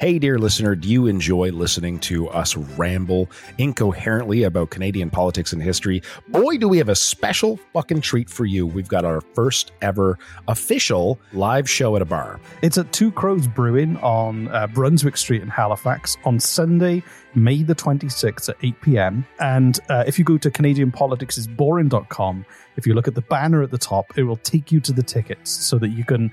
Hey, dear listener, do you enjoy listening to us ramble incoherently about Canadian politics and history? Boy, do we have a special fucking treat for you. We've got our first ever official live show at a bar. It's at Two Crows Brewing on uh, Brunswick Street in Halifax on Sunday, May the 26th at 8 p.m. And uh, if you go to CanadianPoliticsIsBoring.com, if you look at the banner at the top, it will take you to the tickets so that you can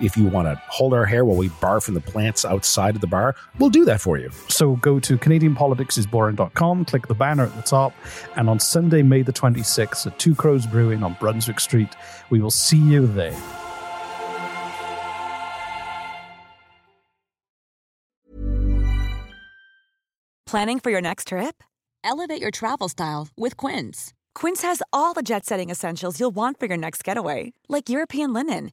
If you want to hold our hair while we barf from the plants outside of the bar, we'll do that for you. So go to CanadianPoliticsIsBoring.com, click the banner at the top, and on Sunday, May the 26th at Two Crows Brewing on Brunswick Street, we will see you there. Planning for your next trip? Elevate your travel style with Quince. Quince has all the jet setting essentials you'll want for your next getaway, like European linen,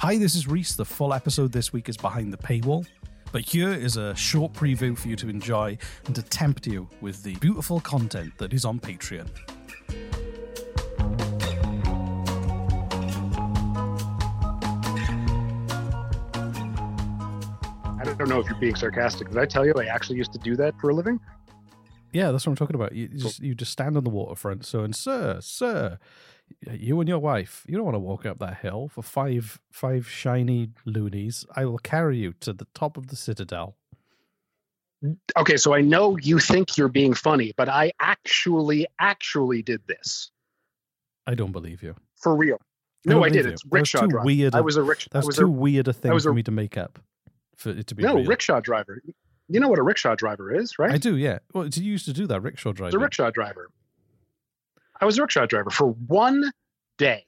Hi, this is Reese. The full episode this week is behind the paywall. But here is a short preview for you to enjoy and to tempt you with the beautiful content that is on Patreon. I don't know if you're being sarcastic. Did I tell you I actually used to do that for a living? Yeah, that's what I'm talking about. You just you just stand on the waterfront, so and sir, sir, you and your wife, you don't want to walk up that hill for five five shiny loonies. I will carry you to the top of the citadel. Okay, so I know you think you're being funny, but I actually actually did this I don't believe you. for real. I No, I did. you. It's rickshaw too driver. weird I of- was a rickshaw. I That's was too a, weird a thing was for me to make up for it to be no real. rickshaw driver. You know what a rickshaw driver is, right? I do, yeah. Well, did you used to do that rickshaw driver. a rickshaw driver. I was a rickshaw driver for one day,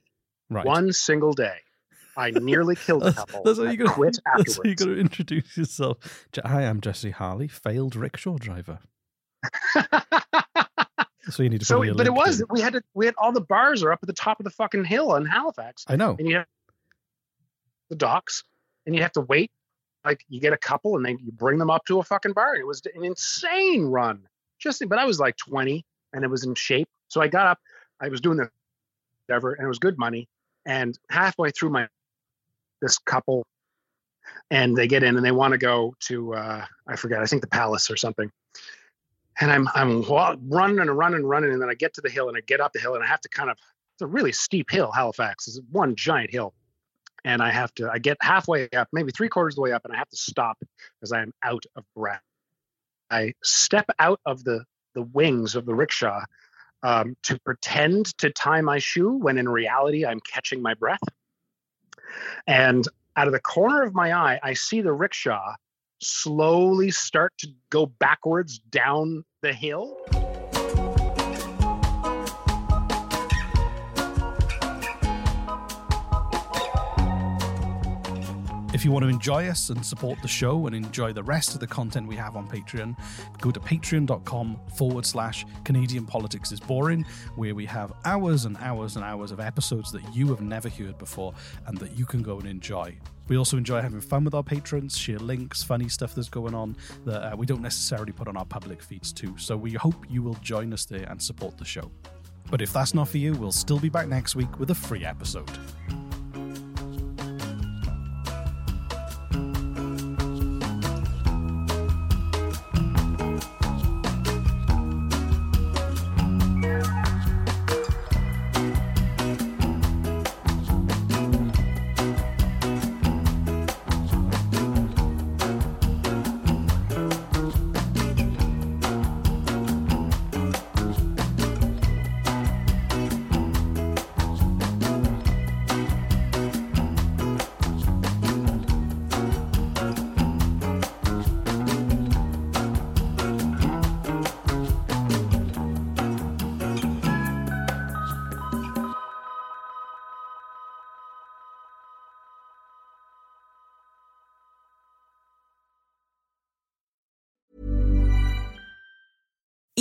right. one single day. I nearly killed a couple. that's how you got. quit That's how you got to introduce yourself. Hi, I'm Jesse Harley, failed rickshaw driver. So you need to. so, but it was we had to we had all the bars are up at the top of the fucking hill in Halifax, I know. and you have the docks, and you have to wait. Like you get a couple, and then you bring them up to a fucking bar. And it was an insane run. Just, but I was like 20, and it was in shape. So I got up. I was doing the whatever, and it was good money. And halfway through my this couple, and they get in, and they want to go to uh, I forget. I think the Palace or something. And I'm I'm running and running and running, and then I get to the hill, and I get up the hill, and I have to kind of it's a really steep hill. Halifax is one giant hill, and I have to I get halfway up, maybe three quarters of the way up, and I have to stop because I am out of breath. I step out of the the wings of the rickshaw um, to pretend to tie my shoe when in reality I'm catching my breath. And out of the corner of my eye, I see the rickshaw slowly start to go backwards down the hill. If you want to enjoy us and support the show and enjoy the rest of the content we have on Patreon, go to patreon.com forward slash Canadian Politics is Boring, where we have hours and hours and hours of episodes that you have never heard before and that you can go and enjoy. We also enjoy having fun with our patrons, share links, funny stuff that's going on that uh, we don't necessarily put on our public feeds too. So we hope you will join us there and support the show. But if that's not for you, we'll still be back next week with a free episode.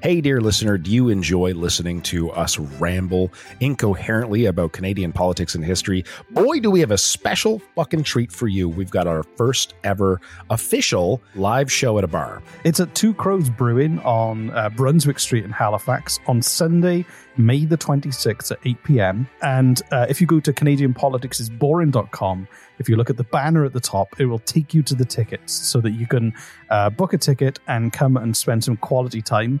Hey, dear listener, do you enjoy listening to us ramble incoherently about Canadian politics and history? Boy, do we have a special fucking treat for you. We've got our first ever official live show at a bar. It's at Two Crows Brewing on uh, Brunswick Street in Halifax on Sunday, May the 26th at 8 p.m. And uh, if you go to CanadianPoliticsIsBoring.com, if you look at the banner at the top, it will take you to the tickets so that you can uh, book a ticket and come and spend some quality time.